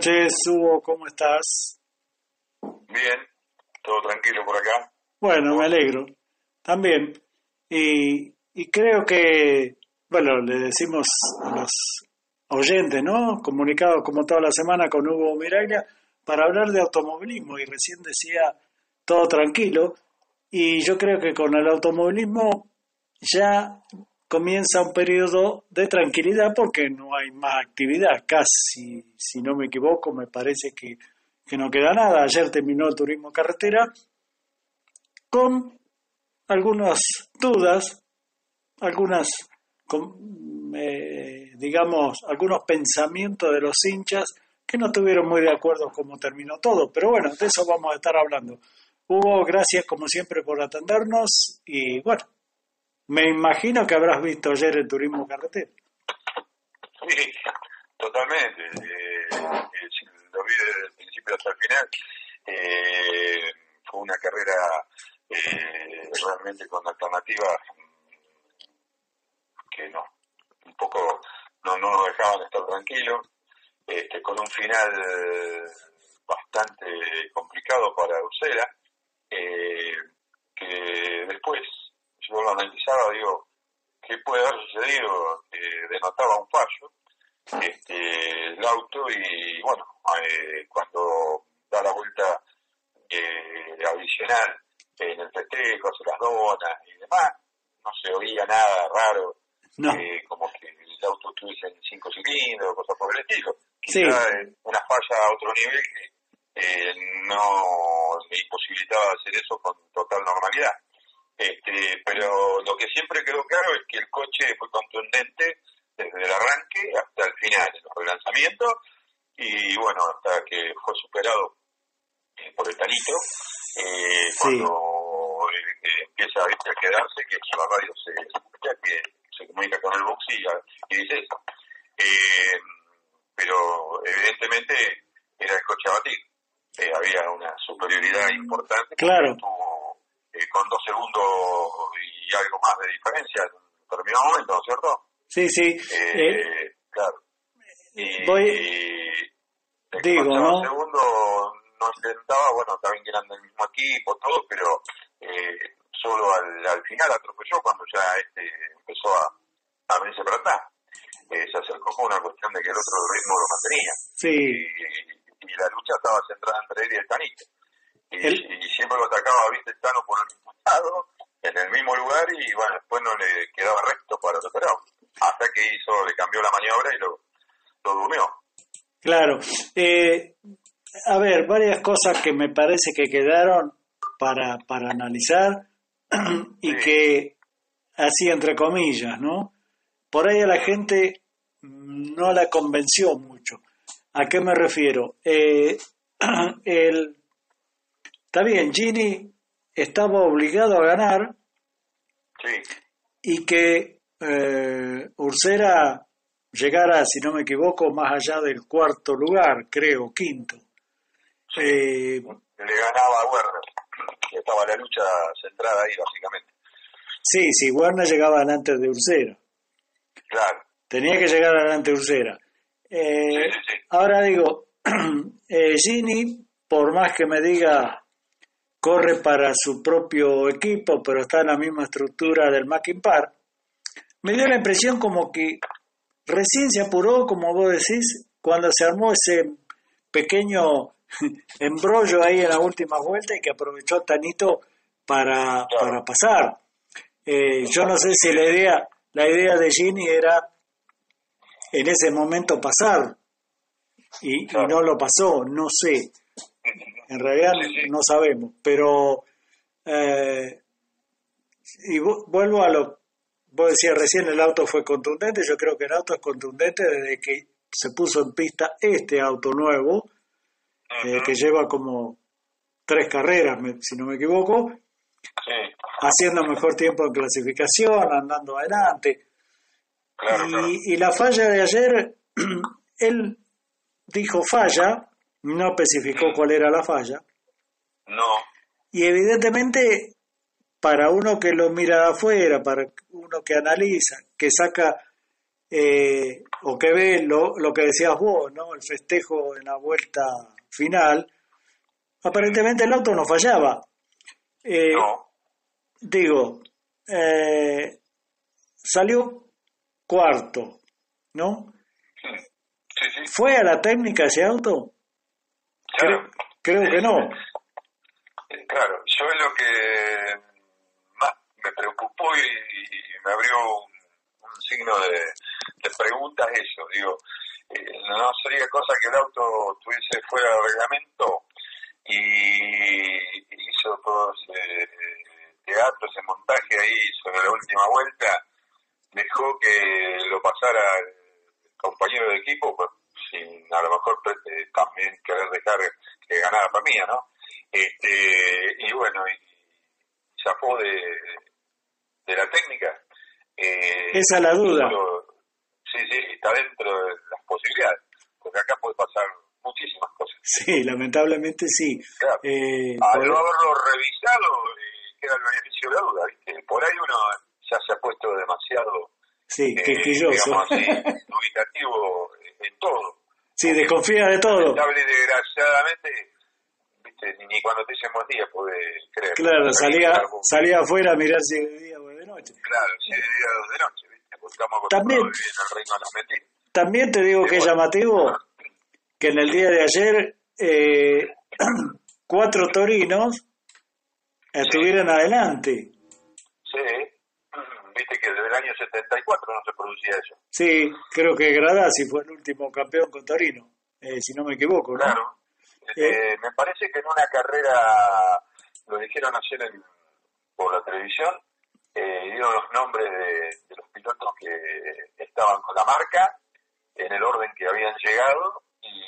noches, Hugo, ¿cómo estás? Bien, todo tranquilo por acá. Bueno, me alegro. También. Y, y creo que, bueno, le decimos a los oyentes, ¿no? Comunicado como toda la semana con Hugo Miraglia para hablar de automovilismo y recién decía todo tranquilo y yo creo que con el automovilismo ya comienza un periodo de tranquilidad porque no hay más actividad, casi, si no me equivoco, me parece que, que no queda nada. Ayer terminó el turismo carretera con algunas dudas, algunas, eh, digamos, algunos pensamientos de los hinchas que no estuvieron muy de acuerdo cómo terminó todo, pero bueno, de eso vamos a estar hablando. Hugo, gracias como siempre por atendernos y bueno, me imagino que habrás visto ayer el turismo carretera. Sí, totalmente. Eh, eh, lo vi desde el principio hasta el final. Eh, fue una carrera realmente con alternativas que no, un poco no, no nos dejaban estar tranquilos, este, con un final bastante complicado para Ursera, que después yo lo analizaba, digo, ¿qué puede haber sucedido? Que denotaba un fallo, este, el auto, y bueno, eh, cuando da la vuelta eh, adicional en el festejo, hace las donas y demás, no se oía nada raro, eh, como que el auto estuviese en cinco cilindros, cosas por el estilo. Quizá una falla a otro nivel que no le imposibilitaba hacer eso con total normalidad. Este, pero lo que siempre quedó claro es que el coche fue contundente desde el arranque hasta el final, en los relanzamientos, y bueno, hasta que fue superado eh, por el Tanito, eh, cuando eh, empieza a quedarse, que la radio se, que se comunica con el box y, dice eso. pero evidentemente era el coche a batir, había una superioridad importante. Claro eh, con dos segundos y algo más de diferencia en determinado momento, ¿no es cierto? Sí, sí. Eh, eh, claro. Y, voy, digo, ¿no? segundo no intentaba, bueno, también que eran del mismo equipo, todo, pero solo al, al, final atropelló cuando ya este empezó a, a venirse para atrás. se acercó con una cuestión de que el otro ritmo lo mantenía. Sí. Y, la lucha estaba centrada entre él y el Canito y, siempre lo atacaba, viste, Tano por el mismo lado, en el mismo lugar, y bueno, después no le quedaba recto para el Hasta que hizo, le cambió la maniobra y lo, lo durmió. Claro. Eh, a ver, varias cosas que me parece que quedaron para, para analizar y que, así entre comillas, ¿no? Por ahí a la gente no la convenció mucho. ¿A qué me refiero? Eh, el Está bien, Gini estaba obligado a ganar y que eh, Ursera llegara, si no me equivoco, más allá del cuarto lugar, creo, quinto. Eh, Le ganaba a Werner, estaba la lucha centrada ahí, básicamente. Sí, sí, Werner llegaba delante de Ursera. Claro. Tenía que llegar adelante Ursera. Eh, ahora digo, Gini, por más que me diga corre para su propio equipo, pero está en la misma estructura del Mackin Park, me dio la impresión como que recién se apuró, como vos decís, cuando se armó ese pequeño embrollo ahí en la última vuelta y que aprovechó Tanito para, para pasar. Eh, yo no sé si la idea, la idea de Gini era en ese momento pasar y no lo pasó, no sé. En realidad no sabemos, pero eh, y vuelvo a lo vos decías recién el auto fue contundente, yo creo que el auto es contundente desde que se puso en pista este auto nuevo, eh, que lleva como tres carreras, si no me equivoco, haciendo mejor tiempo en clasificación, andando adelante. y, y la falla de ayer, él dijo falla, no especificó cuál era la falla. No. Y evidentemente, para uno que lo mira de afuera, para uno que analiza, que saca eh, o que ve lo, lo que decías vos, ¿no? El festejo en la vuelta final, aparentemente el auto no fallaba. Eh, digo, eh, salió cuarto, ¿no? ¿Fue a la técnica ese auto? Creo, que no. Claro, yo es lo que más me preocupó y, me abrió un, signo de, preguntas eso, digo, eh, no sería cosa que el auto tuviese fuera de reglamento y hizo todo ese teatro, ese montaje ahí sobre la última vuelta, dejó que lo pasara el compañero de equipo, pues, sin a lo mejor eh, también querer dejar que ganara para mí, ¿no? Este, y bueno, y zafó de, de la técnica. Eh, Esa es la duda. sí, sí, está dentro de las posibilidades, porque acá puede pasar muchísimas cosas. Sí, lamentablemente sí. Eh, Al no haberlo revisado, queda el beneficio de la duda, ¿viste? Por ahí uno ya se ha puesto demasiado sí, eh, digamos así, ubicativo en todo. Sí, desconfía de todo. desgraciadamente, ¿viste? Ni, cuando te dicen buen día puedes creer. Claro, salía, salía afuera a mirar si de día o de noche. Claro, si de día o de noche, ¿viste? Porque estamos también, en el reino de las mentiras. También te digo que es llamativo que en el día de ayer eh, cuatro torinos estuvieron adelante. Sí, viste que desde el año 74 no se producía eso. Sí, creo que Gradasi fue el último campeón con Torino, eh, si no me equivoco. ¿no? Claro, eh, me parece que en una carrera, lo dijeron ayer en, por la televisión, dieron los nombres de los pilotos que estaban con la marca, en el orden que habían llegado, y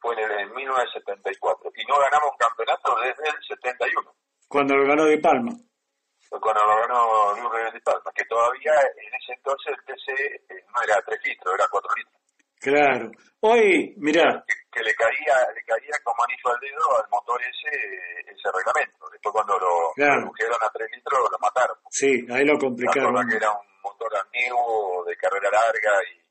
fue en el 1974. Y no ganamos un campeonato desde el 71. Cuando lo ganó Di Palma. Cuando lo ganó Luis Di Palma, que todavía en ese entonces el TC eh, no era 3 litros, era 4 litros. Claro. Hoy, mira Que, le caía le caía como anillo al dedo al motor ese ese reglamento. Después cuando lo redujeron a 3 litros lo mataron. Sí, ahí lo complicaron. que era un motor antiguo, de carrera larga y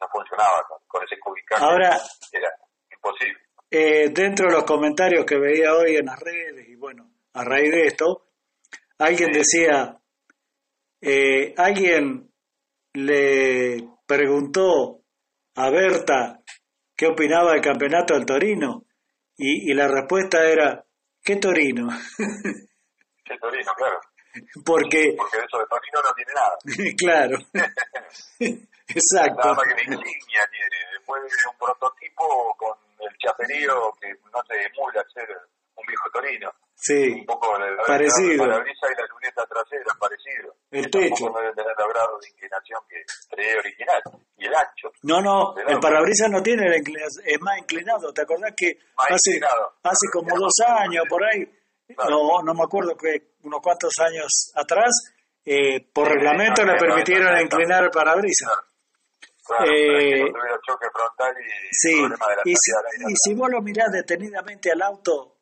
no funcionaba con, ese cubicaje. Ahora, era imposible. Eh, dentro de los comentarios que veía hoy en las redes, y bueno, a raíz de esto, alguien decía, eh, alguien le preguntó a Berta qué opinaba del campeonato del Torino, y, y la respuesta era, ¿qué Torino? ¿Qué Torino, claro? Porque, Porque eso de Torino no tiene nada. claro. Exacto. Nada más que la insignia tiene. Después de un prototipo con el chaperío que no se emula ser un viejo torino. Sí, un poco el, parecido. La brisa y la luneta trasera, parecido. El techo. No debe tener el grado de inclinación que cree original. Y el ancho. No, no, el parabrisas no tiene la inclinación, es más inclinado. ¿Te acordás que hace, hace como dos años por ahí, no, no me acuerdo que unos cuantos años atrás, eh, por reglamento le permitieron inclinar el parabrisas eh, choque frontal y sí, y, si, vos lo mirás detenidamente al auto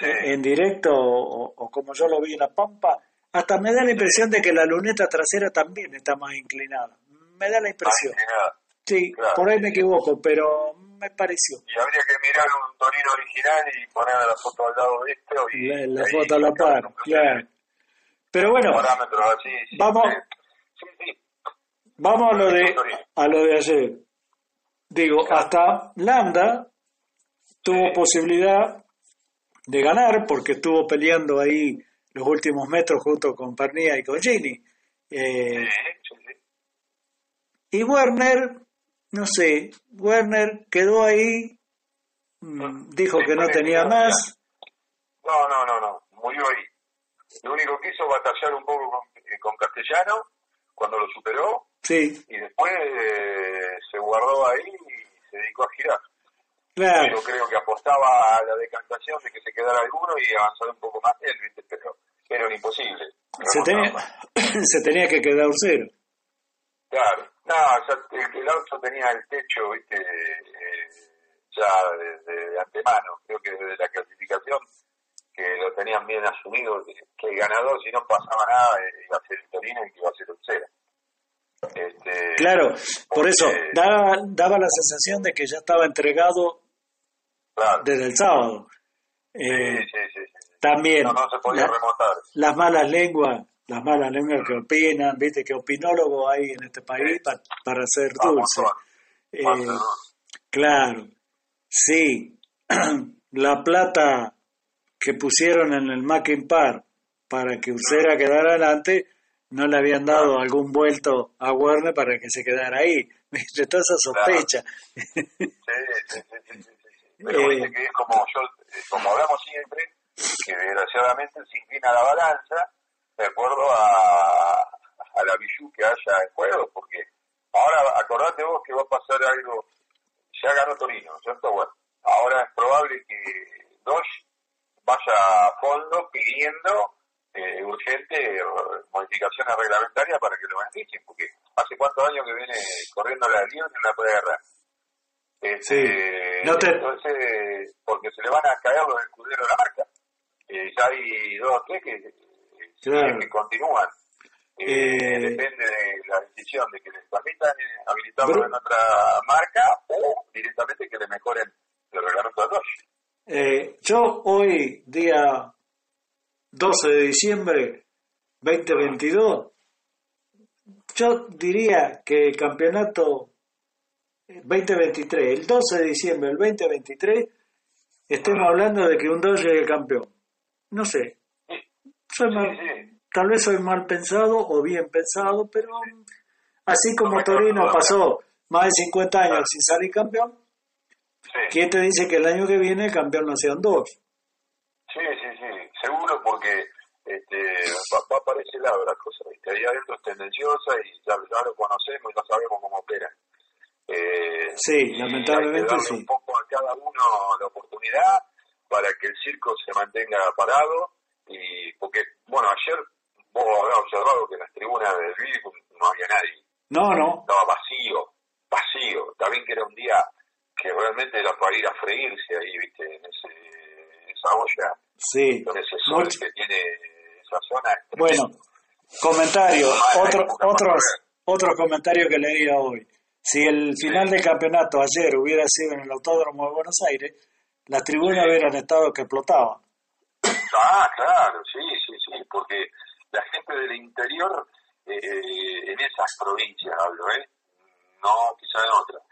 en directo o, como yo lo vi en la pampa, hasta me da la impresión de que la luneta trasera también está más inclinada. Me da la impresión. Sí, por ahí me equivoco, pero me pareció. Y habría que mirar un Torino original y poner la foto al lado de este. Y la, foto a la par, claro. Pero bueno, vamos, Vamos a lo de, a lo de ayer. Digo, hasta Landa tuvo posibilidad de ganar porque estuvo peleando ahí los últimos metros junto con Pernilla y con Gini. Eh, y Werner, no sé, Werner quedó ahí, mm, dijo que no tenía más. No, no, no, no, murió ahí. Lo único que hizo batallar un poco con, eh, con Castellano cuando lo superó Sí. Y después eh, se guardó ahí y se dedicó a girar. Claro. Yo creo que apostaba a la decantación de que se quedara alguno y avanzar un poco más él, ¿viste? pero era imposible. Se tenía, se tenía que quedar un cero. Claro, no, el, auto tenía el techo, ¿viste? Eh, ya desde de, antemano, creo que desde la clasificación, que lo tenían bien asumido, que, el ganador, si no pasaba nada, iba a ser el Torino y que iba a ser el cero. Este, Claro, por eso daba, daba la sensación de que ya estaba entregado desde el sábado. Eh, también no, se podía remontar. las malas lenguas, las malas lenguas que opinan, viste que opinólogo hay en este país para hacer dulce. Eh, claro, sí, la plata que pusieron en el Mackin Park para que Usera quedara adelante, no le habían dado algún vuelto a Werner para que se quedara ahí. De toda esa sospecha. Sí, sí, sí, sí, Pero eh, que es como, yo, como hablamos siempre, que desgraciadamente se inclina la balanza de acuerdo a, a la bijú que haya en juego, porque ahora acordate vos que va a pasar algo, ya ganó Torino, ¿cierto? Bueno, ahora es probable que Dodge vaya a fondo pidiendo eh, urgente eh, modificaciones reglamentarias para que lo beneficien, porque hace cuántos años que viene corriendo la línea en la prueba Este, Entonces, porque se le van a caer los escuderos a la marca. Eh, ya hay dos o tres que, que continúan. depende de la decisión de que les permitan habilitarlo en otra marca o directamente que le mejoren el reglamento de Dodge. Eh, yo hoy, día 12 de diciembre 2022, yo diría que el campeonato 2023, el 12 de diciembre del 2023, estemos hablando de que un dos llegue campeón. No sé. Soy tal vez soy mal pensado o bien pensado, pero así como Torino pasó más de 50 años sin salir campeón, ¿Quién te dice que el año que viene el campeón no sean dos? Sí, sí, sí, seguro porque este, va, a para ese lado las cosas, ¿viste? ahí adentro es tendenciosa y ya, lo conocemos y no sabemos cómo opera. Eh, sí, lamentablemente hay que un poco a cada uno la oportunidad para que el circo se mantenga parado y porque, bueno, ayer vos habrás observado que en las tribunas del Billy no había nadie. No, no. Estaba vacío, vacío. También que era un día que realmente era para ir a freírse ahí, viste, en, ese, esa olla, sí. sol que tiene esa zona. Bueno, comentario, otro, otros, otro comentario que leía hoy. Si el final del campeonato ayer hubiera sido en el Autódromo de Buenos Aires, las tribunas hubieran estado que explotaban. Ah, claro, sí, sí, sí, porque la gente del interior, eh, en esas provincias hablo, ¿eh? No, quizá en otras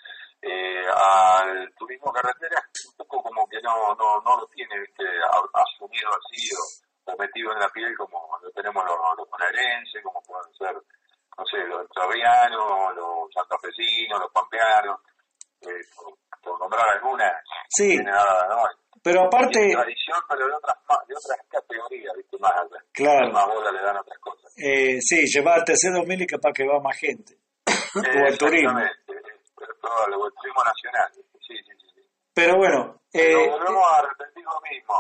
eh, al turismo carretera un poco como que no no no lo tiene asumido así o, metido en la piel como lo tenemos los, los bonaerenses, como pueden ser, no sé, los entrerrianos, los santafesinos, los pampeanos, eh, por, nombrar algunas. Sí. Pero aparte... tradición, pero de otras, de otras categorías, ¿viste? Más, claro. más bola le dan otras cosas. Eh, sí, llevar TC2000 y capaz que va más gente. o el turismo todo el turismo nacional. Sí, sí, sí. Pero bueno. Eh, volvemos a repetir lo mismo.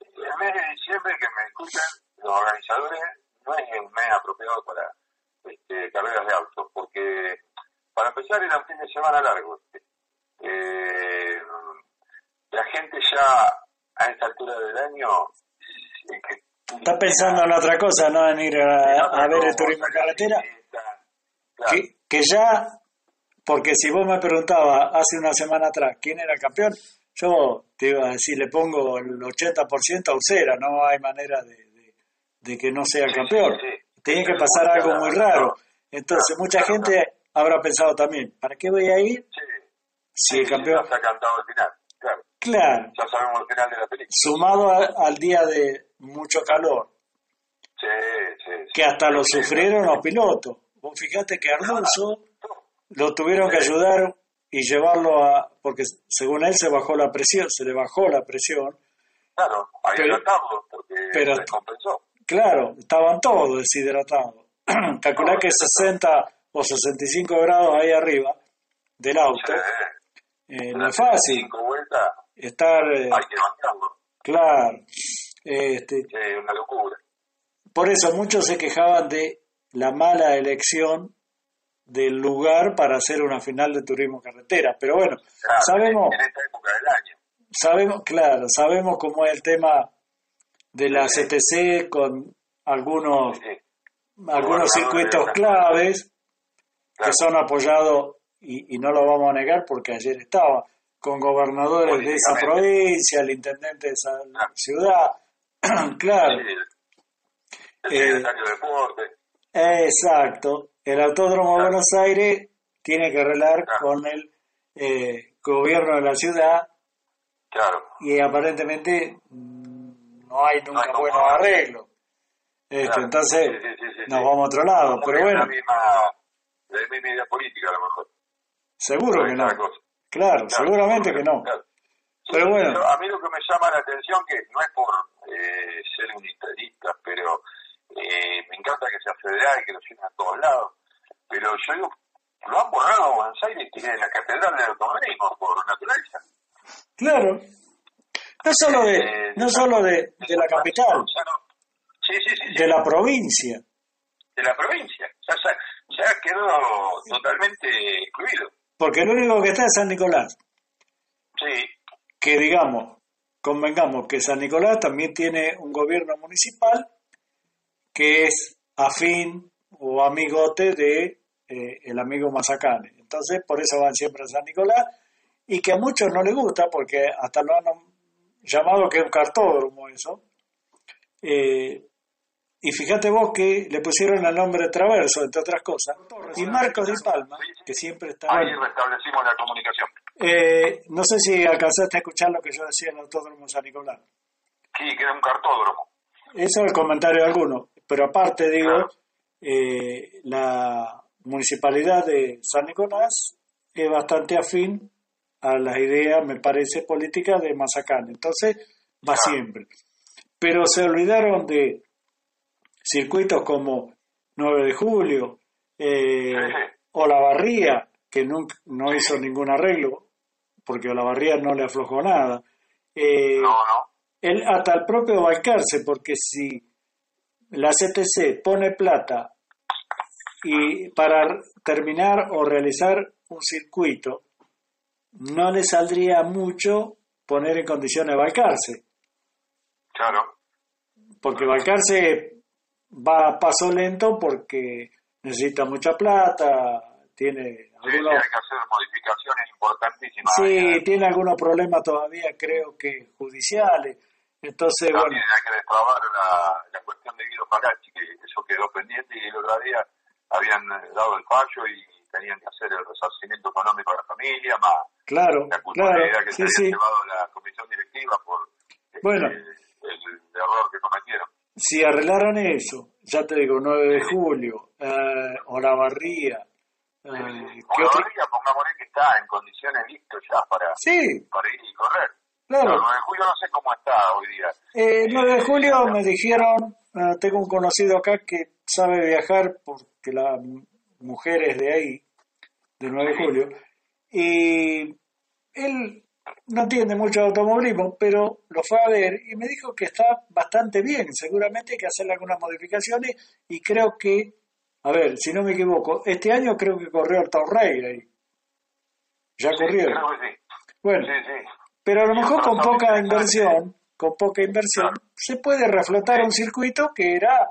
El mes de diciembre, que me escuchan los organizadores, no es un mes apropiado para este, carreras de autos, porque para empezar era un fin de semana largo. Eh, la gente ya a esta altura del año está pensando en otra cosa, no en ir a, ver el turismo de carretera. Que, que ya porque si vos me preguntabas hace una semana atrás quién era el campeón, yo te iba a decir, le pongo el 80% a Usera, no hay manera de, que no sea el campeón. Tiene que pasar algo muy raro. Entonces, mucha gente habrá pensado también, ¿para qué voy a ir? Si el campeón... Cantado final. Claro. Ya sabemos el final de la película. Sumado al día de mucho calor. Sí, sí. Que hasta lo sufrieron los pilotos. Vos fíjate que Alonso lo tuvieron que ayudar y llevarlo a, porque según él se bajó la presión, se le bajó la presión. Claro, ahí pero, porque pero, se compensó. Claro, estaban todos deshidratados. Calcular que 60 o 65 grados ahí arriba del auto eh, no es fácil. Estar. Eh, hay que. Claro. Este, es una locura. Por eso muchos se quejaban de la mala elección del lugar para hacer una final de turismo carretera. Pero bueno, sabemos... En esta época del año. Sabemos, claro, sabemos cómo es el tema de la CTC con algunos, algunos circuitos claves. que son apoyados, y, no lo vamos a negar porque ayer estaba, con gobernadores de esa provincia, el intendente de esa ciudad, claro. el eh, secretario de deporte. Exacto. El Autódromo de Buenos Aires tiene que arreglar con el eh, gobierno de la ciudad. Claro. Y aparentemente mm, no hay nunca buenos arreglos. Este, entonces nos vamos a otro lado. pero bueno. La misma, la misma idea política a lo mejor. Seguro que no. Claro, seguramente que no. pero bueno. A mí lo que me llama la atención, que no es por eh, ser unitariista, pero eh, me encanta y que lo sigan a todos lados. Pero yo digo, lo han borrado a Buenos Aires, es la catedral del automovilismo, por naturaleza. Claro. No solo de, eh, no solo de, de la capital, sí, sí, sí, de la provincia. De la provincia. Ya, ya, ya quedó totalmente excluido. Porque lo único que está es San Nicolás. Sí. Que digamos, convengamos que San Nicolás también tiene un gobierno municipal que es afín o amigote de eh, el amigo Mazacane. Entonces, por eso van siempre a San Nicolás y que a muchos no les gusta porque hasta lo han llamado que es un cartódromo eso. Eh, y fíjate vos que le pusieron el nombre Traverso, entre otras cosas. Y Marcos Di Palma, que siempre está... Ahí restablecimos la comunicación. Eh, no sé si alcanzaste a escuchar lo que yo decía en el Autódromo San Nicolás. Sí, que era un cartódromo. Eso es el comentario de alguno. Pero aparte, digo, eh, la municipalidad de San Nicolás es bastante afín a las ideas, me parece, políticas de Mazacán. Entonces, va siempre. Pero se olvidaron de circuitos como 9 de julio eh, o La Barría, que nunca, no hizo ningún arreglo, porque La Barría no le aflojó nada. Eh, no, no. El, hasta el propio Balcarce, porque si la CTC pone plata y para terminar o realizar un circuito, no le saldría mucho poner en condiciones Balcarce. Claro. Porque Balcarce va a paso lento porque necesita mucha plata, tiene algunos... hay que hacer modificaciones importantísimas. Sí, tiene algunos problemas todavía, creo que judiciales. Entonces, También hay que destrabar la, la cuestión de Guido Palacci, que eso quedó pendiente y el otro día habían dado el fallo y tenían que hacer el resarcimiento económico a la familia, más claro, la claro, que se había llevado la comisión directiva por este, bueno, el, error que cometieron. Si arreglaran eso, ya te digo, 9 de julio, eh, Olavarría, eh, Olavarría, pongámosle que está en condiciones listo ya para, sí. para ir y correr. Claro. El 9 de julio no sé cómo está hoy día. Eh, el 9 de julio me dijeron, ah, tengo un conocido acá que sabe viajar porque la mujer es de ahí, del 9 de julio, y él no entiende mucho de automovilismo, pero lo fue a ver y me dijo que está bastante bien, seguramente hay que hacerle algunas modificaciones y creo que, a ver, si no me equivoco, este año creo que corrió el Taurrey ahí. Ya corrió. Bueno, pero a lo mejor con poca inversión, con poca inversión, se puede reflotar un circuito que era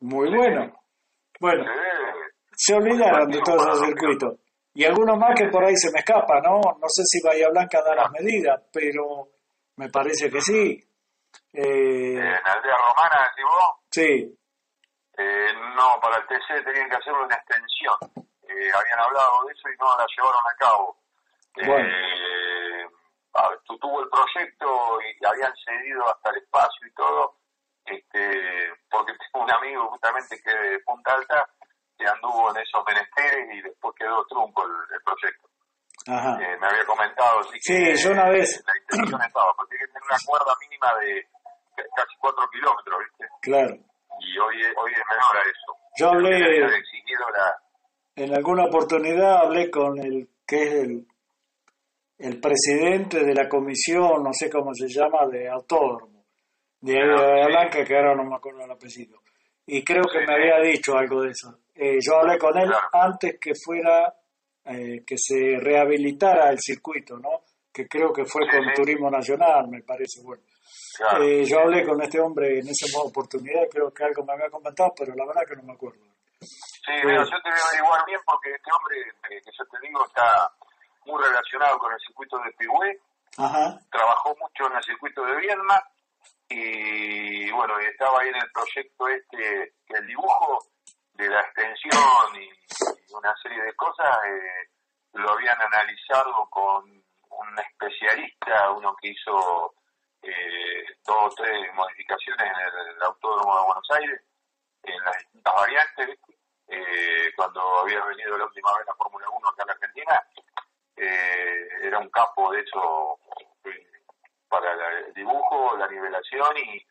muy bueno. Bueno, se olvidaron de todos esos circuitos. Y algunos más que por ahí se me escapa, ¿no? No sé si Bahía Blanca da las medidas, pero me parece que sí. Eh, ¿En Aldea Romana, decís vos? Sí. Eh, no, para el TC tenían que hacerlo en extensión. Eh, habían hablado de eso y no la llevaron a cabo. Bueno. Eh, tuvo el proyecto y habían cedido hasta el espacio y todo, este, porque tengo un amigo justamente que de Punta Alta que anduvo en esos menesteres y después quedó trunco el, proyecto. Eh, me había comentado, así que yo una vez... la intención estaba, porque tiene que tener una cuerda mínima de casi 4 kilómetros, ¿viste? Claro. Y hoy, hoy es menor a eso. Yo hablé... En alguna oportunidad hablé con el que es el el presidente de la comisión, no sé cómo se llama, de autódromo, de ah, Blanca, que ahora no me acuerdo el apellido. Y creo que me había dicho algo de eso. Eh, yo hablé con él antes que fuera, eh, que se rehabilitara el circuito, ¿no? Que creo que fue con Turismo Nacional, me parece, bueno. Eh, yo hablé con este hombre en esa oportunidad, creo que algo me había comentado, pero la verdad que no me acuerdo. Sí, yo te voy a averiguar bien porque este hombre eh, que yo te digo está muy relacionado con el circuito de Pigüé, trabajó mucho en el circuito de Viedma y bueno, estaba ahí en el proyecto este, que el dibujo de la extensión y, una serie de cosas eh, lo habían analizado con un especialista, uno que hizo eh, dos o tres modificaciones en el Autódromo de Buenos Aires, en las distintas variantes, eh, cuando había venido la última vez la Fórmula 1 acá la eh, era un capo de eso para el dibujo, la nivelación y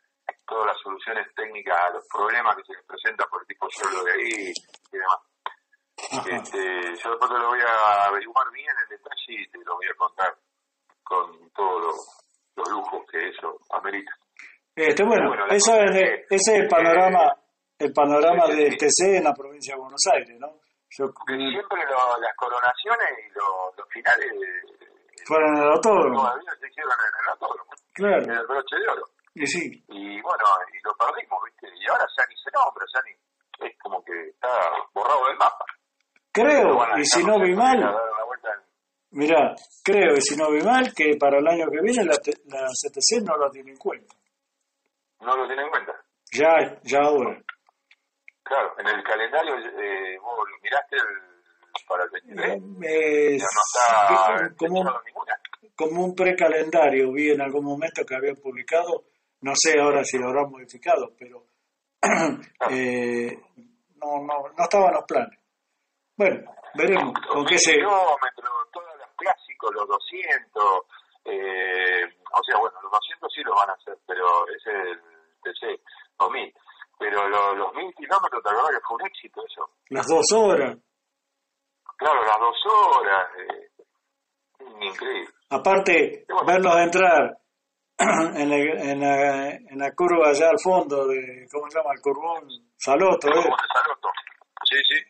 todas las soluciones técnicas a los problemas que se les presentan por el tipo suelo de ahí y demás. Este, yo después te lo voy a averiguar bien en detalle y te lo voy a contar con todos los, lujos que eso amerita. Este, bueno, eso es ese es el panorama, el panorama del TC en la provincia de Buenos Aires, ¿no? Siempre las coronaciones y los finales fueron en el autódromo. Todavía se hicieron en el autódromo. Claro. En el broche de oro. Y sí. Y bueno, y lo perdimos, ¿viste? Y ahora ya ni se nombra, ya ni. Es como que está borrado del mapa. Creo, y si no vi mal. Mira, creo, y si no vi mal, que para el año que viene la, la CTC no lo tiene en cuenta. ¿No lo tiene en cuenta? Ya, ya ahora. Claro, en el calendario, eh, vos miraste el, para el 23. Eh, no está como, como un precalendario, vi en algún momento que habían publicado, no sé ahora si lo habrán modificado, pero eh, no, no, no estaban los planes. Bueno, veremos con qué se... kilómetros, todos los clásicos, los 200, eh, o sea, bueno, los 200 sí los van a hacer, pero ese es el TC 2000. Pero los 1000 kilómetros, ¿te acordás que fue un éxito eso? Las dos horas. Claro, las dos horas. Eh, increíble. Aparte, verlos entrar en, en, la, en la curva allá al fondo de, ¿cómo se llama? El curvón Saloto, ¿eh? Saloto. Sí, sí.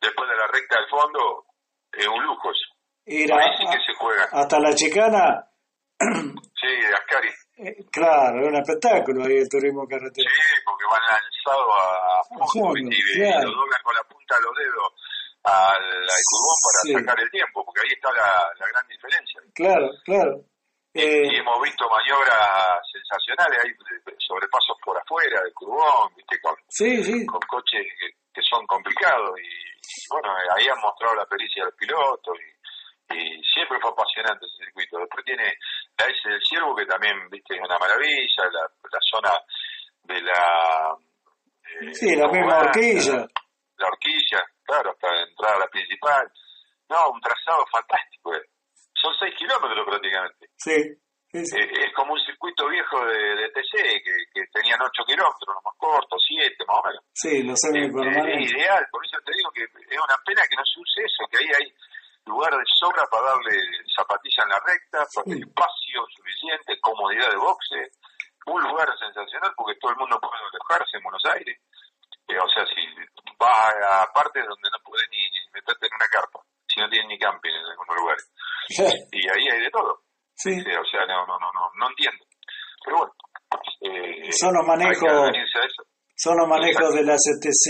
Después de la recta del fondo, es un lujo eso. Ir Ahí que se juega. Hasta la chicana. sí, de Ascari. Eh, claro, es un espectáculo ahí el turismo carretera. Sí, porque van lanzados a, fondo, y, lo doblan con la punta de los dedos al, al curvón para sacar el tiempo, porque ahí está la, la gran diferencia. Claro, claro. Y, eh, hemos visto maniobras sensacionales, hay sobrepasos por afuera del curbón, ¿viste? Con, sí, sí. con coches que, que son complicados y, bueno, ahí han mostrado la pericia de los pilotos y, siempre fue apasionante ese circuito. Después tiene la S del Ciervo, que también, viste, es una maravilla, la, la zona de la... Eh, sí, la misma horquilla. La, horquilla, claro, hasta entrar a la principal. No, un trazado fantástico. Eh. Son seis kilómetros prácticamente. Sí. Eh, es como un circuito viejo de, de TC, que, que, tenían 8 kilómetros, los más cortos, 7 más o menos. Sí, lo sé, es, ideal, por eso te digo que es una pena que no se use eso, que ahí hay lugar de sobra para darle zapatilla en la recta, espacio suficiente, comodidad de boxe, un lugar sensacional porque todo el mundo puede alejarse en Buenos Aires. Eh, o sea, si vas a partes donde no puedes ni, meterte en una carpa, si no tienes ni camping en algunos lugares. y ahí hay de todo. Sí. o sea, no, no, no, no, no entiendo. Pero bueno. Eh, son los manejos, son los manejos de la CTC.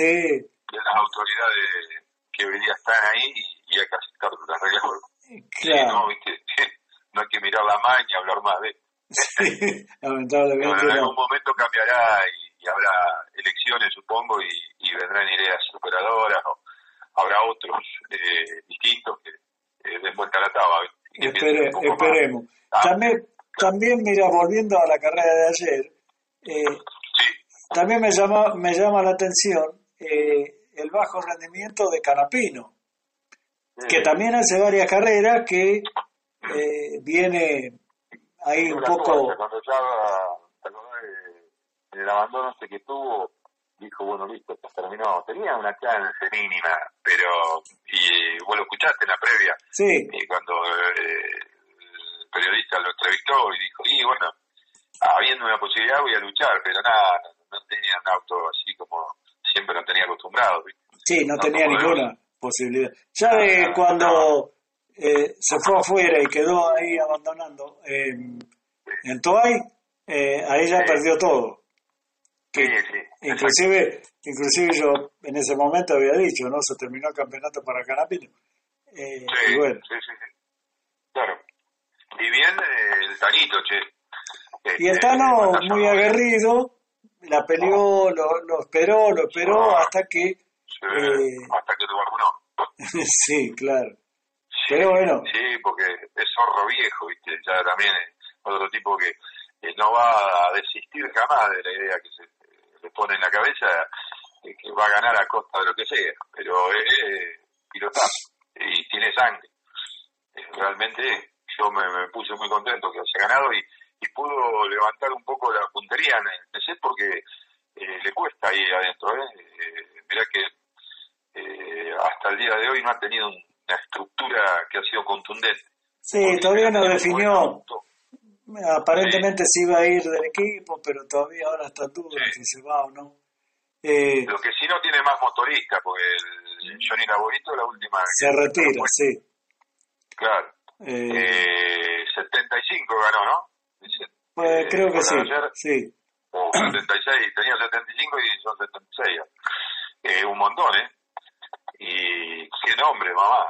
De las autoridades que hoy día están ahí y, hay que aceptar las reglas. Claro. no, ¿viste? no hay que mirarla más ni hablar más de sí, lamentablemente. en algún momento cambiará y, habrá elecciones, supongo, y, y, vendrán ideas superadoras o habrá otros eh, distintos que eh, a la taba. esperemos. También, también, mira, volviendo a la carrera de ayer, eh, también me llama, me llama la atención eh, el bajo rendimiento de Canapino, que también hace varias carreras que eh, viene ahí un poco... Cuando ya, en el abandono este que tuvo, dijo, bueno, listo, terminó. Tenía una chance mínima, pero, y vos lo escuchaste en la previa, sí. y cuando eh, periodista lo entrevistó y dijo, y bueno, habiendo una posibilidad voy a luchar, pero nada, no, tenía un auto así como siempre lo tenía acostumbrado. Sí, no, tenía ninguna posibilidad. Ya de cuando eh, se fue afuera y quedó ahí abandonando en Toay, eh, ahí ya perdió todo. sí, inclusive, inclusive yo en ese momento había dicho, ¿no? Se terminó el campeonato para Canapino. Eh, sí, sí, sí, Claro. Y bien eh, el Tanito, che. y el este, Tano muy aguerrido, la peleó, lo, lo esperó, lo esperó hasta que... Eh, hasta que lo vacunó. sí, claro. Pero bueno. Sí, porque es zorro viejo, ¿viste? Ya también es otro tipo que no va a desistir jamás de la idea que se le pone en la cabeza, que va a ganar a costa de lo que sea. Pero es pilotazo y tiene sangre. Realmente yo me, puse muy contento que haya ganado y, pudo levantar un poco la puntería en el PC porque eh, le cuesta ahí adentro. ¿eh? eh mirá que eh, hasta el día de hoy no ha tenido una estructura que ha sido contundente. Sí, todavía no definió. Aparentemente se iba a ir del equipo, pero todavía ahora está duda si se va o no. Lo que sí no tiene más motorista, porque el Johnny Laborito la última. Se retira, sí. Claro. Eh, 75 ganó, ¿no? pues creo que sí. sí. O 76, tenía 75 y son 76. Eh, un montón, ¿eh? Y qué nombre, mamá.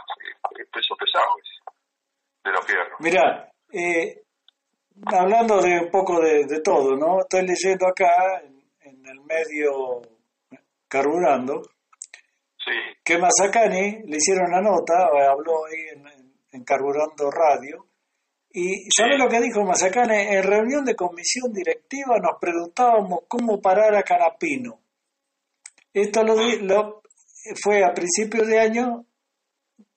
Peso pesado de los fierros. Mira, eh, hablando de un poco de, de, todo, ¿no? Estoy leyendo acá en, en el medio carburando sí. que Mazacani le hicieron una nota, habló ahí en, en Carburando Radio. Y ¿sabe lo que dijo Mazacane? En reunión de comisión directiva nos preguntábamos cómo parar a Canapino. Esto lo, lo fue a principios de año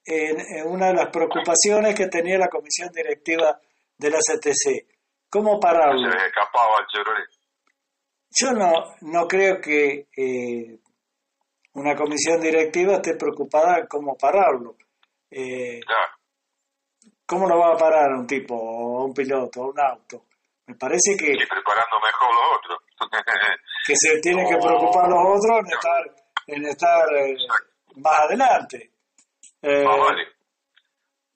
en, una de las preocupaciones que tenía la comisión directiva de la CTC. ¿Cómo pararlo? Se escapaba el Yo no, no creo que eh, una comisión directiva esté preocupada cómo pararlo. Eh, claro. ¿Cómo lo va a parar un tipo, o un piloto, o un auto? Me parece que... Y preparando mejor los otros. que se tienen que preocupar los otros en estar, en estar eh, más adelante. Eh, vale.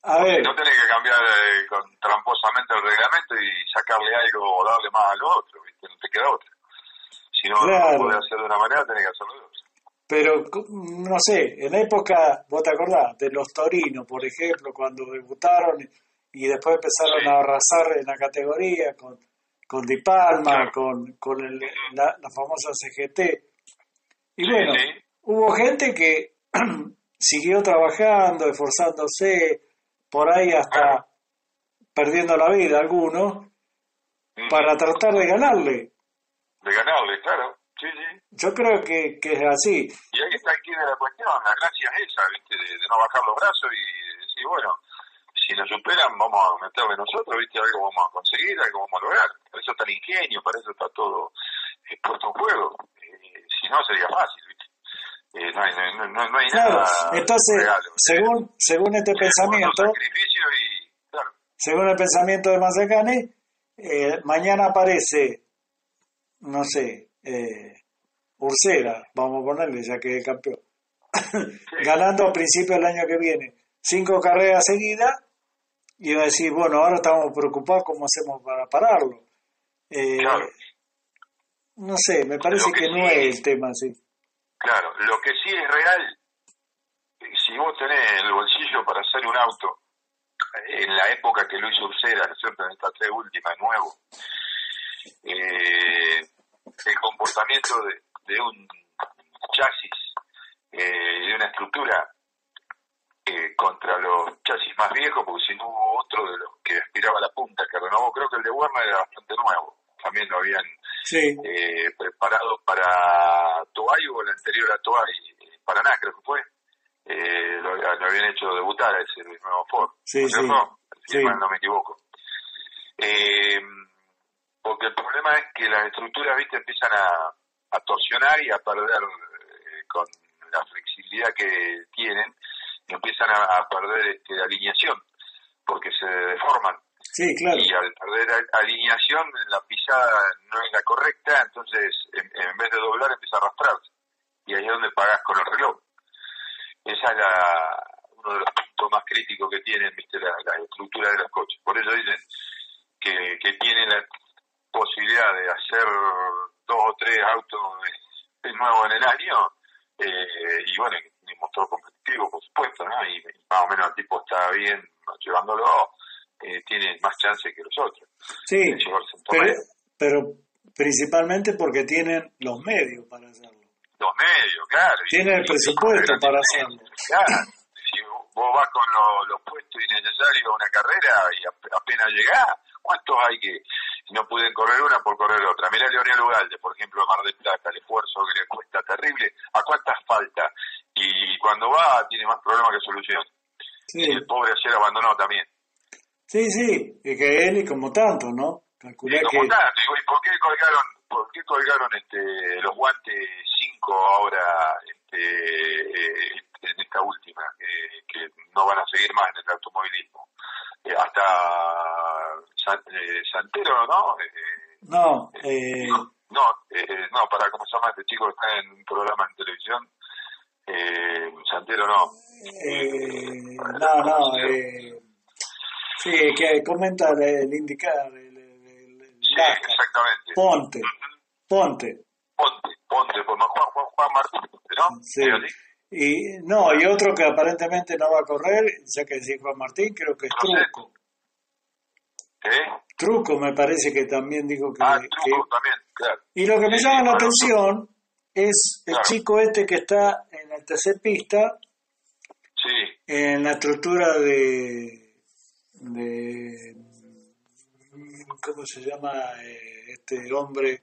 A ver. No tenés que cambiar eh, con, tramposamente el reglamento y sacarle algo o darle más al otro, ¿viste? no te queda otra. Si no, no lo podés hacer de una manera, tenés que hacerlo de otra. Pero, no sé, en la época, vos te acordás, de los Torinos, por ejemplo, cuando debutaron y después empezaron a arrasar en la categoría con, con Di Palma, con, con el, la, famosa CGT. Y bueno, hubo gente que siguió trabajando, esforzándose, por ahí hasta perdiendo la vida algunos, para tratar de ganarle. De ganarle, claro. Sí, sí. Yo creo que, que es así. Y ahí está aquí de la cuestión, la gracia es esa, ¿viste? De, no bajar los brazos y decir, bueno, si nos superan, vamos a meterle nosotros, ¿viste? Algo vamos a conseguir, algo vamos a lograr. Para eso está el ingenio, para eso está todo eh, puesto en juego. Si no, sería fácil, ¿viste? Eh, no, hay, no, no, no hay claro, entonces, según, según este pensamiento, y, claro. según el pensamiento de Mazacane, eh, mañana aparece, no sé, eh, Ursera, vamos a ponerle ya que es campeón, ganando a principios del año que viene cinco carreras seguidas, y va a decir, bueno, ahora estamos preocupados cómo hacemos para pararlo. Eh, no sé, me parece que, no es el tema así. Claro, lo que sí es real, si vos tenés el bolsillo para hacer un auto, en la época que lo hizo Ursera, ¿no es cierto?, en esta tres última, nuevo, eh, el comportamiento de, un chasis, eh, de una estructura eh, contra los chasis más viejos, porque si no hubo otro de los que aspiraba la punta que renovó, creo que el de Werner era bastante nuevo, también lo habían eh, preparado para Toay o el anterior a Toay, eh, Paraná creo que fue, eh, lo, habían hecho debutar a ese nuevo Ford, sí, ¿no? Si no me equivoco. Eh, porque el problema es que las estructuras, viste, empiezan a, torsionar y a perder eh, con la flexibilidad que tienen, y empiezan a, perder este, alineación, porque se deforman. Y al perder alineación, la pisada no es la correcta, entonces en, vez de doblar empieza a arrastrarse. Y ahí es donde pagas con el reloj. Esa es la, uno de los puntos más críticos que tienen ¿viste? La, estructura de los coches. Por eso dicen que, que tienen la posibilidad de hacer dos o tres autos nuevos en el año, eh, y bueno, y mostró competitivo, por supuesto, ¿no? Y, más o menos el tipo está bien llevándolo, eh, tiene más chance que los otros. Sí, pero, pero, principalmente porque tienen los medios para hacerlo. Los medios, claro. Tienen el presupuesto para hacerlo. Claro. Si vos vas con los puestos innecesarios a una carrera y apenas llegás, ¿cuántos hay que no pueden correr una por correr otra? Mira Leonel Ugalde, por ejemplo, a Mar del Plata, el esfuerzo que le cuesta terrible, ¿a cuántas falta? Y cuando va tiene más problemas que solución. Sí. Y el pobre ayer abandonó también. Sí, sí, y que él y como tanto, ¿no? Calculé como que... tanto, ¿y por qué colgaron, por qué colgaron este, los guantes 5 ahora este, eh, en esta última, que no van a seguir más en el automovilismo. Eh, hasta eh, Santero, ¿no? Eh, no, eh... no, no, para, ¿cómo se llama este chico que está en un programa en televisión? Santero no. no, no, sí, que comenta el, indicar, el, sí, exactamente. Ponte, Ponte. Ponte, Ponte, pues Juan, Juan, Juan Martín, ¿no? Sí. Y no, y otro que aparentemente no va a correr, ya que decía Juan Martín, creo que es Truco. ¿Eh? Truco me parece que también dijo que... Ah, Truco también, claro. Y lo que me llama la atención es el chico este que está en la tercer pista, sí. en la estructura de... de ¿Cómo se llama eh, este hombre? Eh,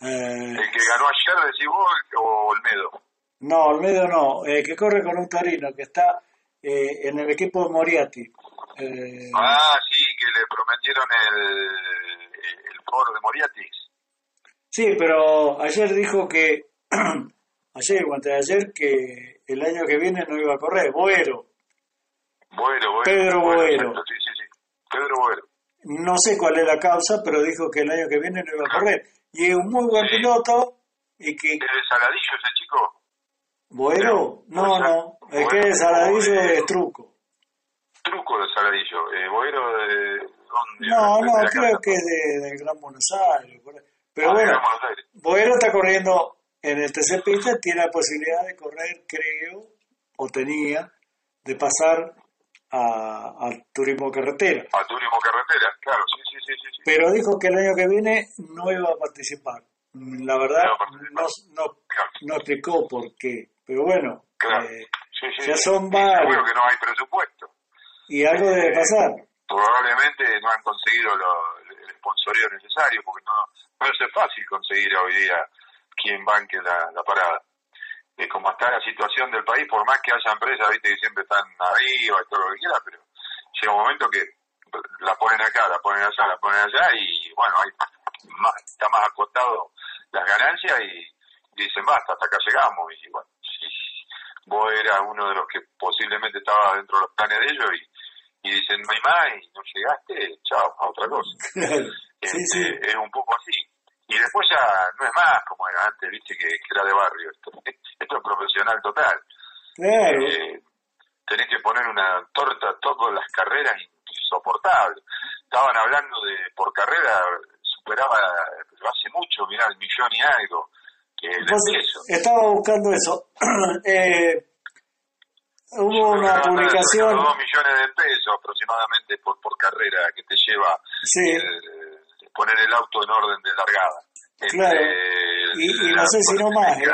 ¿El que ganó ayer, decís vos, o Olmedo? No, Olmedo no, eh, que corre con un Torino, que está eh, en el equipo de Moriarty. Eh, ah, sí, que le prometieron el, el foro de Moriarty. Sí, pero ayer dijo que, ayer o antes de ayer, que el año que viene no iba a correr, Boero. Boero, Boero. Pedro Boero. Sí, sí, sí, Pedro Boero. No sé cuál es la causa, pero dijo que el año que viene no iba a correr. Y es un muy buen piloto. Y que... ¿Es de Saladillo ese chico? ¿Boero? No, no. Es que de Saladillo es truco. Truco de Saladillo. Eh, ¿Boero de dónde? No, no, creo que es de, Gran Buenos Aires. Pero ah, bueno, Boero está corriendo en el TC Pista, tiene la posibilidad de correr, creo, o tenía, de pasar a, turismo carretera. A turismo carretera, claro, sí, sí, sí, sí. Pero dijo que el año que viene no iba a participar. La verdad, no, no, no explicó por qué. Pero bueno, eh, ya son varios. Seguro que no hay presupuesto. Y algo debe pasar. Probablemente no han conseguido lo, el sponsorio necesario, porque no, no es fácil conseguir hoy día quien banque la, la parada. Eh, como está la situación del país, por más que haya empresas, viste, que siempre están arriba y todo lo que quiera, pero llega un momento que la ponen acá, la ponen allá, la ponen allá y bueno, hay más, está más acotado las ganancias y, dicen basta, hasta acá llegamos y bueno, vos eras uno de los que posiblemente estaba dentro de los planes de ellos y, y dicen no hay más y no llegaste, chao, a otra cosa. Este, es un poco así. Y después ya no es más como era antes, viste que, era de barrio. Esto, esto es profesional total. Eh, tenés que poner una torta todas las carreras insoportable. Estaban hablando de por carrera, superaba hace mucho, mirá, el millón y algo estaba buscando eso. eh, hubo una publicación. Dos millones de pesos aproximadamente por, por carrera que te lleva poner el auto en orden de largada. Claro. y, no sé si no más, ¿eh?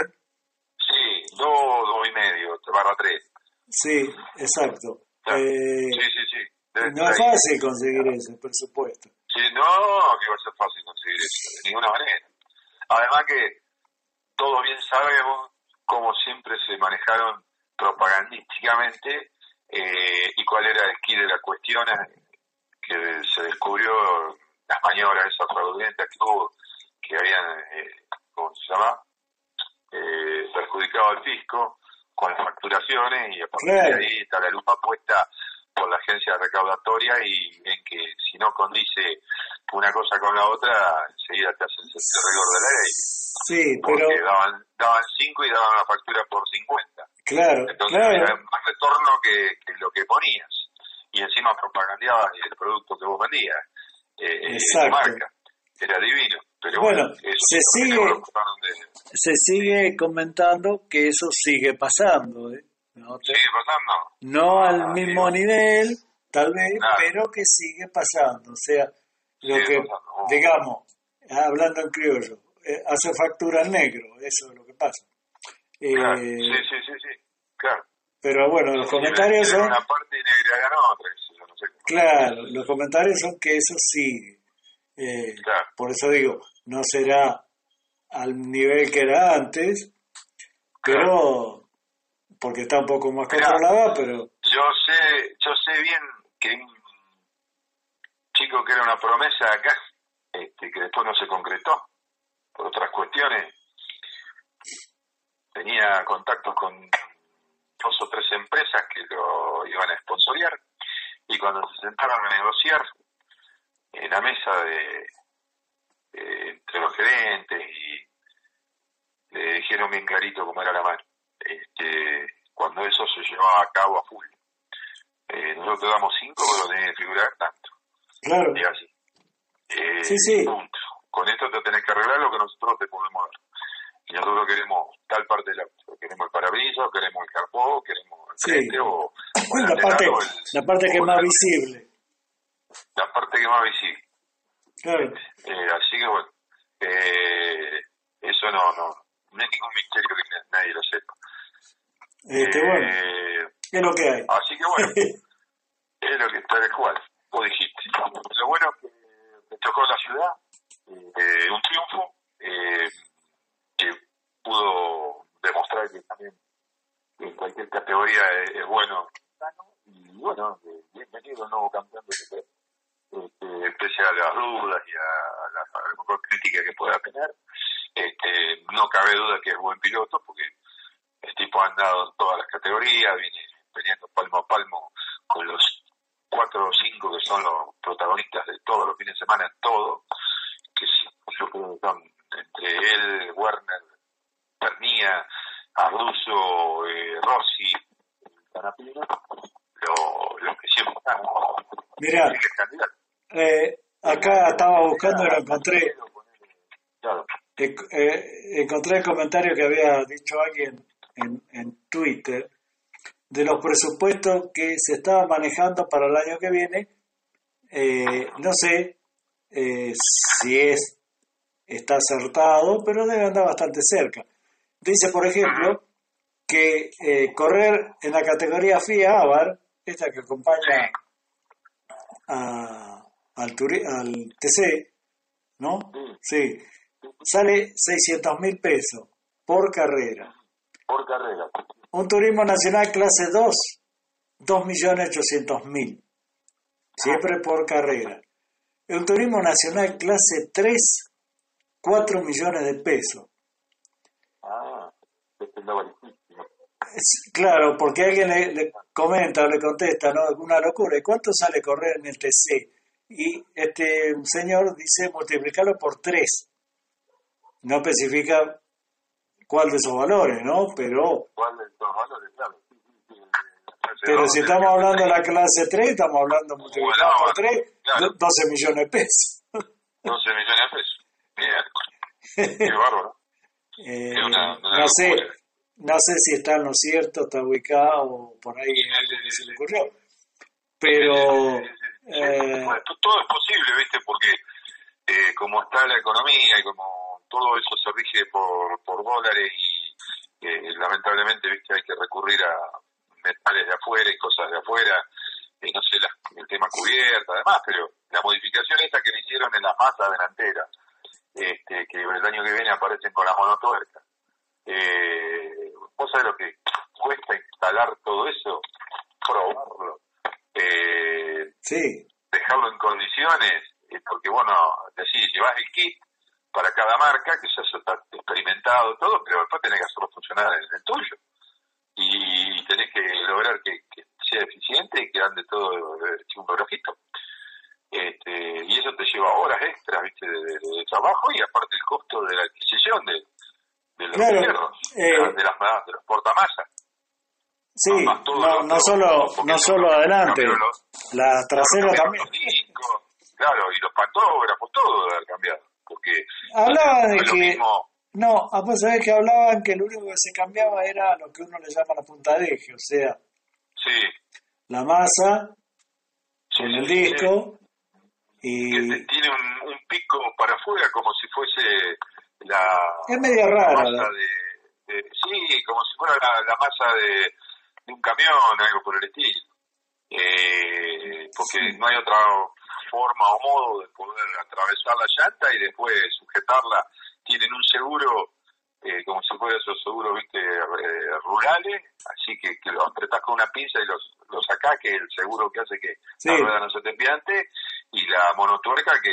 Sí, dos, dos y medio, barra tres. Sí, exacto. Eh, sí, sí, sí. no es fácil conseguir eso, por supuesto. Sí, no, que va a ser fácil conseguir eso, de ninguna manera. Además que todos bien sabemos cómo siempre se manejaron propagandísticamente eh, y cuál era el key de la cuestión que se descubrió las maniobras esas fraudulentas que hubo, que habían, eh, ¿cómo se llama? Eh, perjudicado al fisco con las facturaciones y a partir de ahí está la lupa puesta por la agencia recaudatoria y ven que si no condice una cosa con la otra, enseguida te hacen el rigor de la ley. Sí, Porque daban, daban cinco y daban la factura por 50. Claro, Entonces era más retorno que, lo que ponías. Y encima propagandeabas el producto que vos vendías. Exacto. marca. Era divino. Pero bueno, se sigue, se sigue comentando que eso sigue pasando. ¿eh? No sigue pasando. No al mismo nivel, tal vez, pero que sigue pasando. O sea, lo que, digamos, hablando en criollo, eh, hace factura en negro, eso es lo que pasa. Eh, sí, sí, sí, sí, claro. Pero bueno, los comentarios son... Una parte negra otra. Claro, los comentarios son que eso sigue. Eh, claro. Por eso digo, no será al nivel que era antes, pero porque está un poco más controlada, pero... Yo sé, yo sé bien que un chico que era una promesa acá, este, que después no se concretó por otras cuestiones, tenía contactos con dos o tres empresas que lo iban a sponsorear y cuando se sentaron a negociar en la mesa de, entre los gerentes y le dijeron bien clarito cómo era la mano. Este, cuando eso se llevaba a cabo a full. Eh, nosotros damos cinco, pero tenés que figurar tanto. Claro. Y así. Eh, sí, sí. Punto. Con esto te tenés que arreglar lo que nosotros te podemos dar. Y nosotros queremos tal parte del auto. Queremos el parabrisas, queremos el capó, queremos el frente o, la, parte, la parte que es más visible. La parte que es más visible. Claro. Eh, así que bueno, eh, eso no, no, no hay ningún misterio que nadie lo sepa. Este, bueno, eh, es lo que hay. Así que bueno, es lo que está de cual, vos dijiste. Lo bueno es que me tocó la ciudad, eh, un triunfo eh, que pudo demostrar que también en cualquier categoría es, bueno. Y bueno, bienvenido al nuevo campeón de este, pese a las dudas y a la, mejor crítica que pueda tener. Este, no cabe duda que es buen piloto porque el tipo ha andado en todas las categorías, viene peleando palmo a palmo con los cuatro o cinco que son los protagonistas de todos los fines de semana en todo, que yo creo que son entre él, Werner, Pernía, Arduzo, eh, Rossi, Canapino, los lo que siempre están. Mira, eh, acá estaba buscando y lo encontré. Eh, encontré el comentario que había dicho alguien en, en Twitter de los presupuestos que se estaban manejando para el año que viene. Eh, no sé eh, si es está acertado, pero debe andar bastante cerca. Dice, por ejemplo, que eh, correr en la categoría FIA Avar, esta que acompaña a, al, al TC, ¿no? Sí, sale 600 mil pesos por carrera. Por carrera. Un turismo nacional clase 2, 2.800.000. Siempre por carrera. Un turismo nacional clase 3, 4 millones de pesos. Ah, este Claro, porque alguien le, comenta o le contesta, ¿no? Una locura. ¿Y cuánto sale correr en el TC? Y este señor dice multiplicarlo por 3. No especifica cuál de esos valores, ¿no? Pero... ¿Cuál de esos valores? Claro. Pero si estamos hablando de la clase 3, estamos hablando multiplicado por 3, 12 millones de pesos. 12 millones de pesos. Bien. Qué bárbaro. Eh, no sé, no sé si está en lo cierto, está ubicado o por ahí algo que se le ocurrió. Pero... Eh, todo es posible, ¿viste? Porque eh, como está la economía y como todo eso se rige por, por dólares y eh, lamentablemente viste hay que recurrir a metales de afuera y cosas de afuera y no sé el tema cubierta además pero la modificación esta que le hicieron en la masa delantera este, que el año que viene aparecen con la monotuerca eh, vos sabés lo que cuesta instalar todo eso probarlo eh, sí. dejarlo en condiciones porque bueno decís llevas el kit para cada marca, que ya está experimentado todo, pero después tenés que hacerlo funcionar en el tuyo. Y tenés que lograr que, sea eficiente y que ande todo un relojito. Este, y eso te lleva horas extras ¿viste? De, trabajo y aparte el costo de la adquisición de, de los hierros, eh, de, las, de los portamasas. Sí, no, no, solo, no solo adelante, la trasera también. claro, y los pantógrafos, todo debe haber cambiado porque hablaba de que... No, ah, pues sabés que hablaban que lo único que se cambiaba era lo que uno le llama la punta de eje, o sea, sí. la masa en el disco y... tiene un, pico para afuera como si fuese la... Es media rara. Masa de, sí, como si fuera la, masa de, un camión, algo por el estilo. Eh, porque no hay otra forma o modo de poder atravesar la llanta y después sujetarla tienen un seguro, eh, como si fuera esos seguros, viste, eh, rurales, así que, que lo apretás con una pinza y los, los sacás, que es el seguro que hace que la rueda no se te piante, y la monotuerca que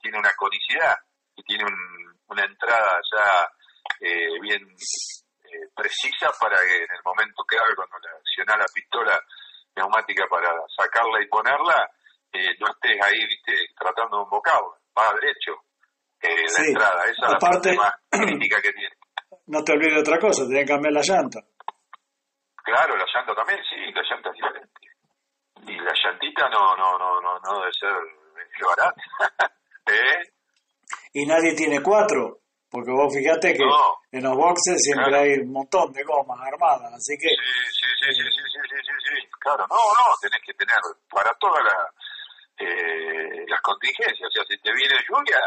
tiene una conicidad y tiene una entrada ya eh, bien precisa para que en el momento haga, cuando le acciona la pistola neumática para sacarla y ponerla, no estés ahí, viste, tratando de un bocado, va derecho, la entrada. Esa Aparte, es la parte más crítica que tiene. No te olvides de otra cosa, tienen que cambiar la llanta. Claro, la llanta también, sí, la llanta es diferente. Y la llantita no, no, no, no, no debe ser barata. ¿Eh? Y nadie tiene cuatro, porque vos fíjate que en los boxes siempre hay un montón de gomas armadas, así que... Sí, sí, sí, sí, sí, sí, sí, sí, sí. claro, no, no, tenés que tener para todas la, eh, las contingencias, o sea, si te viene lluvia,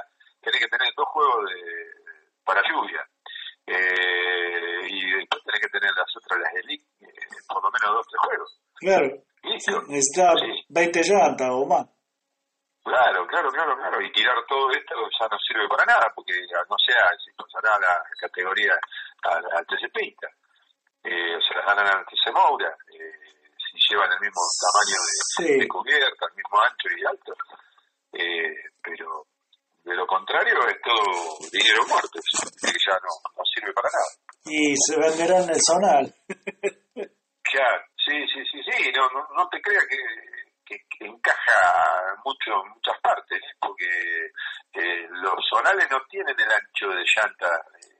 tenés que tener dos juegos de, para lluvia. Eh, y después tenés que tener las otras, las Elite, eh, por lo menos dos, tres juegos. Claro. ¿Listo? Necesita 20 llantas o más. Claro, claro, claro, claro. Y tirar todo esto ya no sirve para nada, porque no sea si pasará a la categoría al, TCPista. Eh, o se las ganan al TC Moura, eh, si llevan el mismo tamaño de, de cubierta, el mismo ancho y alto. Eh, pero de lo contrario es todo dinero muerto, que ya no, no sirve para nada. Y se venderá en el zonal. claro, sí, sí, sí, sí, no, no, no te creas que, que, encaja mucho en muchas partes, ¿eh? porque eh, los zonales no tienen el ancho de llanta eh,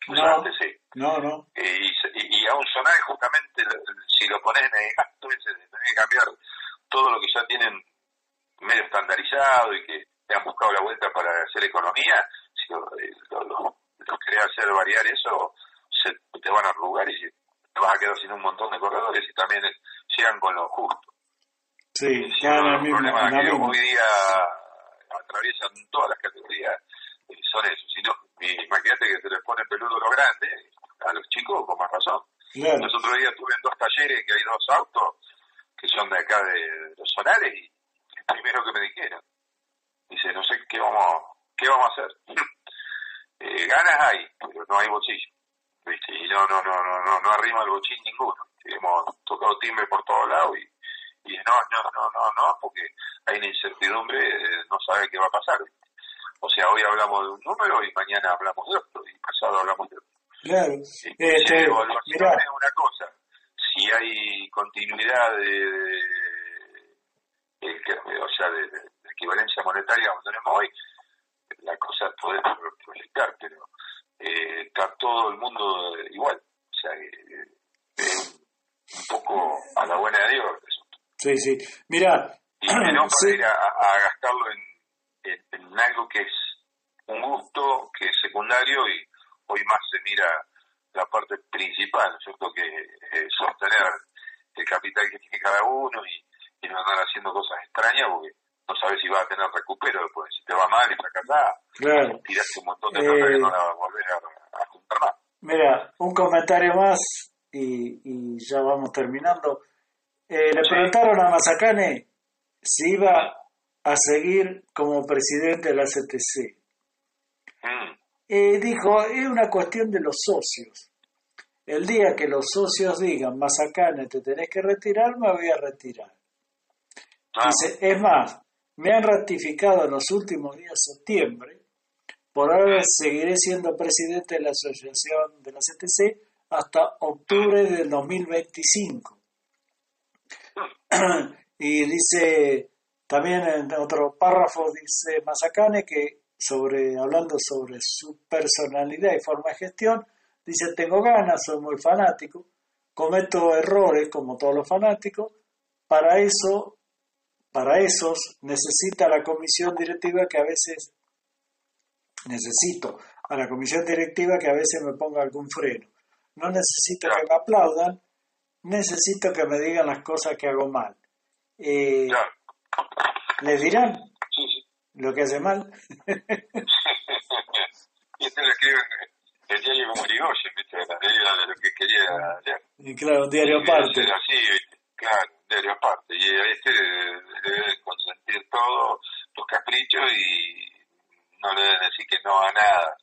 que no, No, no. y, y, a un zonal justamente si lo pones en el gasto tener que cambiar todo lo que ya tienen medio estandarizado y que han buscado la vuelta para hacer economía, si los lo, querés hacer variar eso, se, te van a arrugar y te vas a quedar sin un montón de corredores y también llegan con lo justo. Sí, si no, el problema que hoy día atraviesan todas las categorías eh, son eso. Si no, imagínate que se les pone peludo lo grande, a los chicos con más razón. Claro. Los otros días estuve en dos talleres que hay dos autos que son de acá de los solares y el primero que me dijeron, Dice, no sé qué vamos, qué vamos a hacer. eh, ganas hay, pero no hay bolsillo. ¿Viste? Y no, no, no, no, no, no arrima el bochín ninguno. Hemos tocado timbre por todos lados y, y no, no, no, no, no, porque hay una incertidumbre, eh, no sabe qué va a pasar. O sea, hoy hablamos de un número y mañana hablamos de otro, y pasado hablamos de otro. Claro. este, es una cosa. Si hay continuidad de, de, de o sea, de, equivalencia monetaria como tenemos hoy, la cosa puede proyectar, pero eh, está todo el mundo igual. O sea, eh, un poco a la buena de Dios. Eso. Sí, sí. Mira. Y no para ir a, gastarlo en, en, algo que es un gusto, que es secundario y hoy más se mira la parte principal, ¿cierto? Que es sostener el capital que tiene cada uno y, y no andar haciendo cosas extrañas porque no sabes si va a tener recupero después. Si te va mal y fracasás, claro. tiras un montón de plata que no la vas a volver a, juntar más. Mira, un comentario más y, y ya vamos terminando. Eh, le preguntaron a Mazacane si iba a seguir como presidente de la CTC. Mm. Eh, dijo, es una cuestión de los socios. El día que los socios digan, Mazacane, te tenés que retirar, me voy a retirar. Ah. Dice, es más, me han ratificado en los últimos días de septiembre, por ahora seguiré siendo presidente de la asociación de la CTC hasta octubre del 2025. y dice, también en otro párrafo dice Mazacane que sobre, hablando sobre su personalidad y forma de gestión, dice, tengo ganas, soy muy fanático, cometo errores como todos los fanáticos, para eso para esos necesita la comisión directiva que a veces necesito a la comisión directiva que a veces me ponga algún freno. No necesito que me aplaudan, necesito que me digan las cosas que hago mal. Eh, ¿Les dirán lo que hace mal? y esto lo escriben el diario como ¿viste? La de lo que quería leer. Y claro, un diario aparte. Así, claro, diario aparte. Y a este debe consentir todos tus caprichos y no le deben decir que no a nada.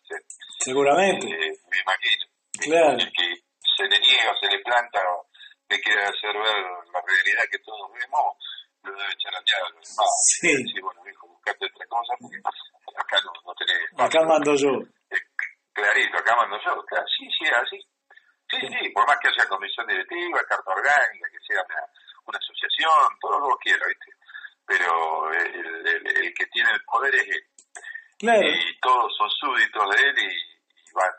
Seguramente. Eh, me imagino. Claro. El que se le niega, se le planta, o le quiere hacer ver la realidad que todos vemos, lo debe echar al diablo. sí. Decir, bueno, hijo, buscate otra cosa, porque acá no, no tenés. Acá mando yo. Eh, clarito, acá mando yo. Claro, sí, sí, así. Sí, sí, por más que haya comisión directiva, carta orgánica, que sea una, una asociación, todo lo que quiera, ¿viste? Pero el, el, el, que tiene el poder es él. Claro. Y todos son súbditos de él y, y van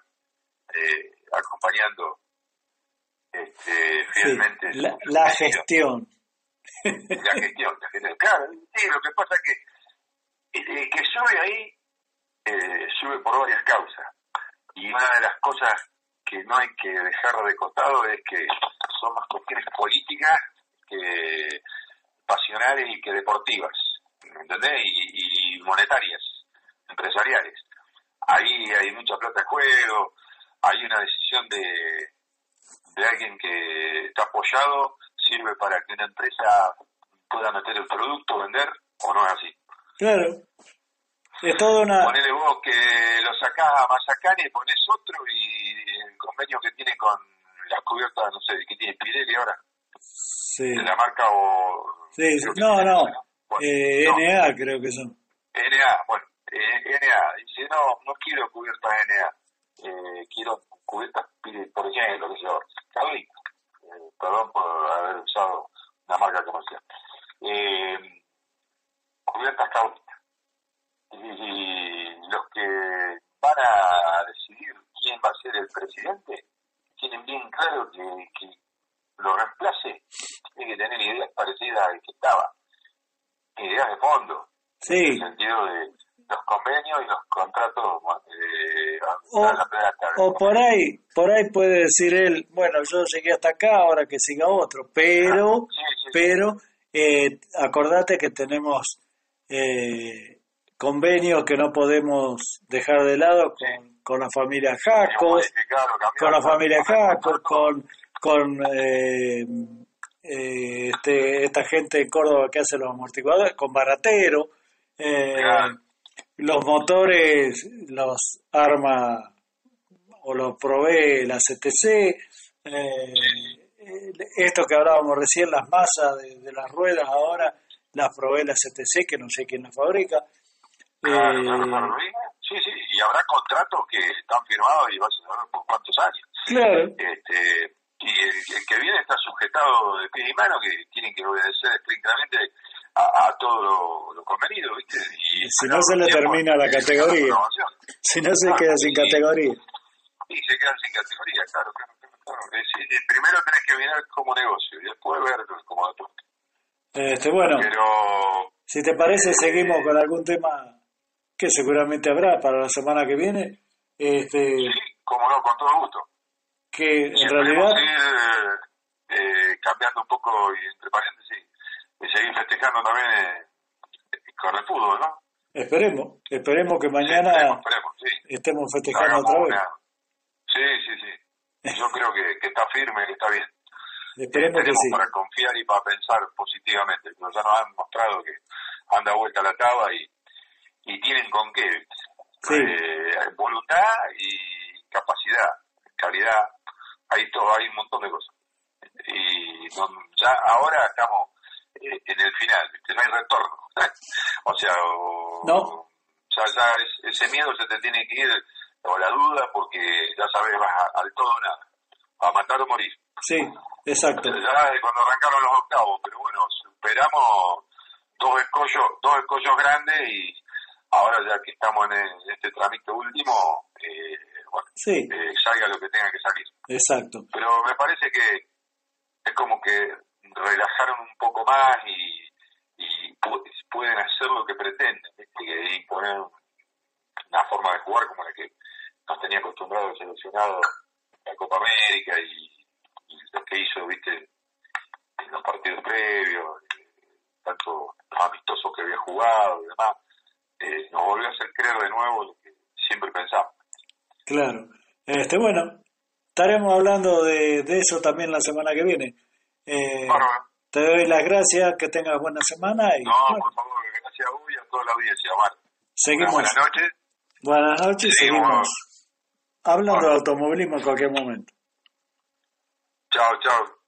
eh, acompañando este, fielmente. Sí, la, la gestión. La gestión, la gestión. Claro, sí, lo que pasa es que el que sube ahí eh, sube por varias causas. Y una de las cosas que no hay que dejar de costado es que son más cuestiones políticas que pasionales y que deportivas, ¿entendés? Y, y monetarias, empresariales. Ahí hay mucha plata en juego, hay una decisión de, de alguien que está apoyado, sirve para que una empresa pueda meter el producto, vender, o no es así. Claro. Es toda una... Ponele vos que lo sacás a Mazacane y pones otro y el convenio que tiene con la cubierta, no sé, ¿qué tiene? Pirelli ahora. Sí. De la marca o... Sí, no, no. Bueno, eh, no. NA creo que son. NA, bueno, eh, NA. Dice, no, no quiero cubiertas NA. Eh, quiero cubiertas, por ejemplo, que yo, Carly, eh, perdón por haber usado una marca comercial. Eh, cubiertas cáusticas. Y los que van a decidir quién va a ser el presidente tienen bien claro que, que lo reemplace. Tiene que tener ideas parecidas al que estaba, ideas de fondo, sí. en el sentido de los convenios y los contratos eh, o, o por ahí por ahí puede decir él bueno yo llegué hasta acá ahora que siga otro pero sí, sí, pero eh, acordate que tenemos eh, convenios que no podemos dejar de lado con, con la familia Jacos con la familia Jacos con con eh, este, esta gente de Córdoba que hace los amortiguadores con Baratero claro los motores los arma o los provee la CTC, eh, esto que hablábamos recién, las masas de, de, las ruedas ahora las provee la CTC, que no sé quién las fabrica. Claro, eh, claro, sí, sí, y habrá contratos que están firmados y vas a saber por cuántos años. Claro. Este, y el, el, que viene está sujetado de pie y mano, que tienen que obedecer estrictamente a, a todo lo, lo, convenido, ¿viste? Y si no se le termina la categoría. Si no se ah, queda sin y, categoría. Y se quedan sin categoría, claro, claro. claro. Es, es, primero tenés que mirar como negocio y después ver como deporte. Este, bueno, Pero, si te parece, eh, seguimos con algún tema que seguramente habrá para la semana que viene. Este, sí, como no, con todo gusto. Que en realidad... Ir, eh, cambiando un poco, y entre paréntesis, y seguir festejando también eh, con el fútbol, ¿no? Esperemos, esperemos que mañana sí, esperemos, esperemos, sí. estemos festejando Hagamos otra vez. Una... Sí, sí, sí. Yo creo que, que, está firme, que está bien. Esperemos que sí. para confiar y para pensar positivamente. Pero ya nos han mostrado que anda vuelta la taba y, y tienen con qué. Sí. Eh, voluntad y capacidad, calidad. Hay todo, hay un montón de cosas. Y ya ahora estamos en el final, no hay retorno. o sea, o, no. ya, ya es, ese miedo se te tiene que ir, o la duda, porque ya sabes, vas a, al todo o nada, a matar o morir. Sí, exacto. Ya cuando arrancaron los octavos, pero bueno, superamos dos escollos, dos escollos grandes y ahora ya que estamos en, este trámite último, eh, bueno, sí. eh, salga lo que tenga que salir. Exacto. Pero me parece que es como que relajaron un poco más y, y pueden hacer lo que pretenden, ¿viste? que imponer una forma de jugar como la que nos tenía acostumbrado el seleccionado la Copa América y, lo que hizo, viste, en los partidos previos, tanto los amistosos que había jugado y demás, eh, nos volvió a hacer creer de nuevo lo que siempre pensamos. Claro. Este, bueno, estaremos hablando de, de eso también la semana que viene. Eh, te doy las gracias, que tengas buena semana. Y, no, por favor, gracias a vos y a toda la audiencia, Omar. Seguimos. Buenas noches. Buenas noches, seguimos, seguimos hablando de automovilismo en cualquier momento. Chao, chao.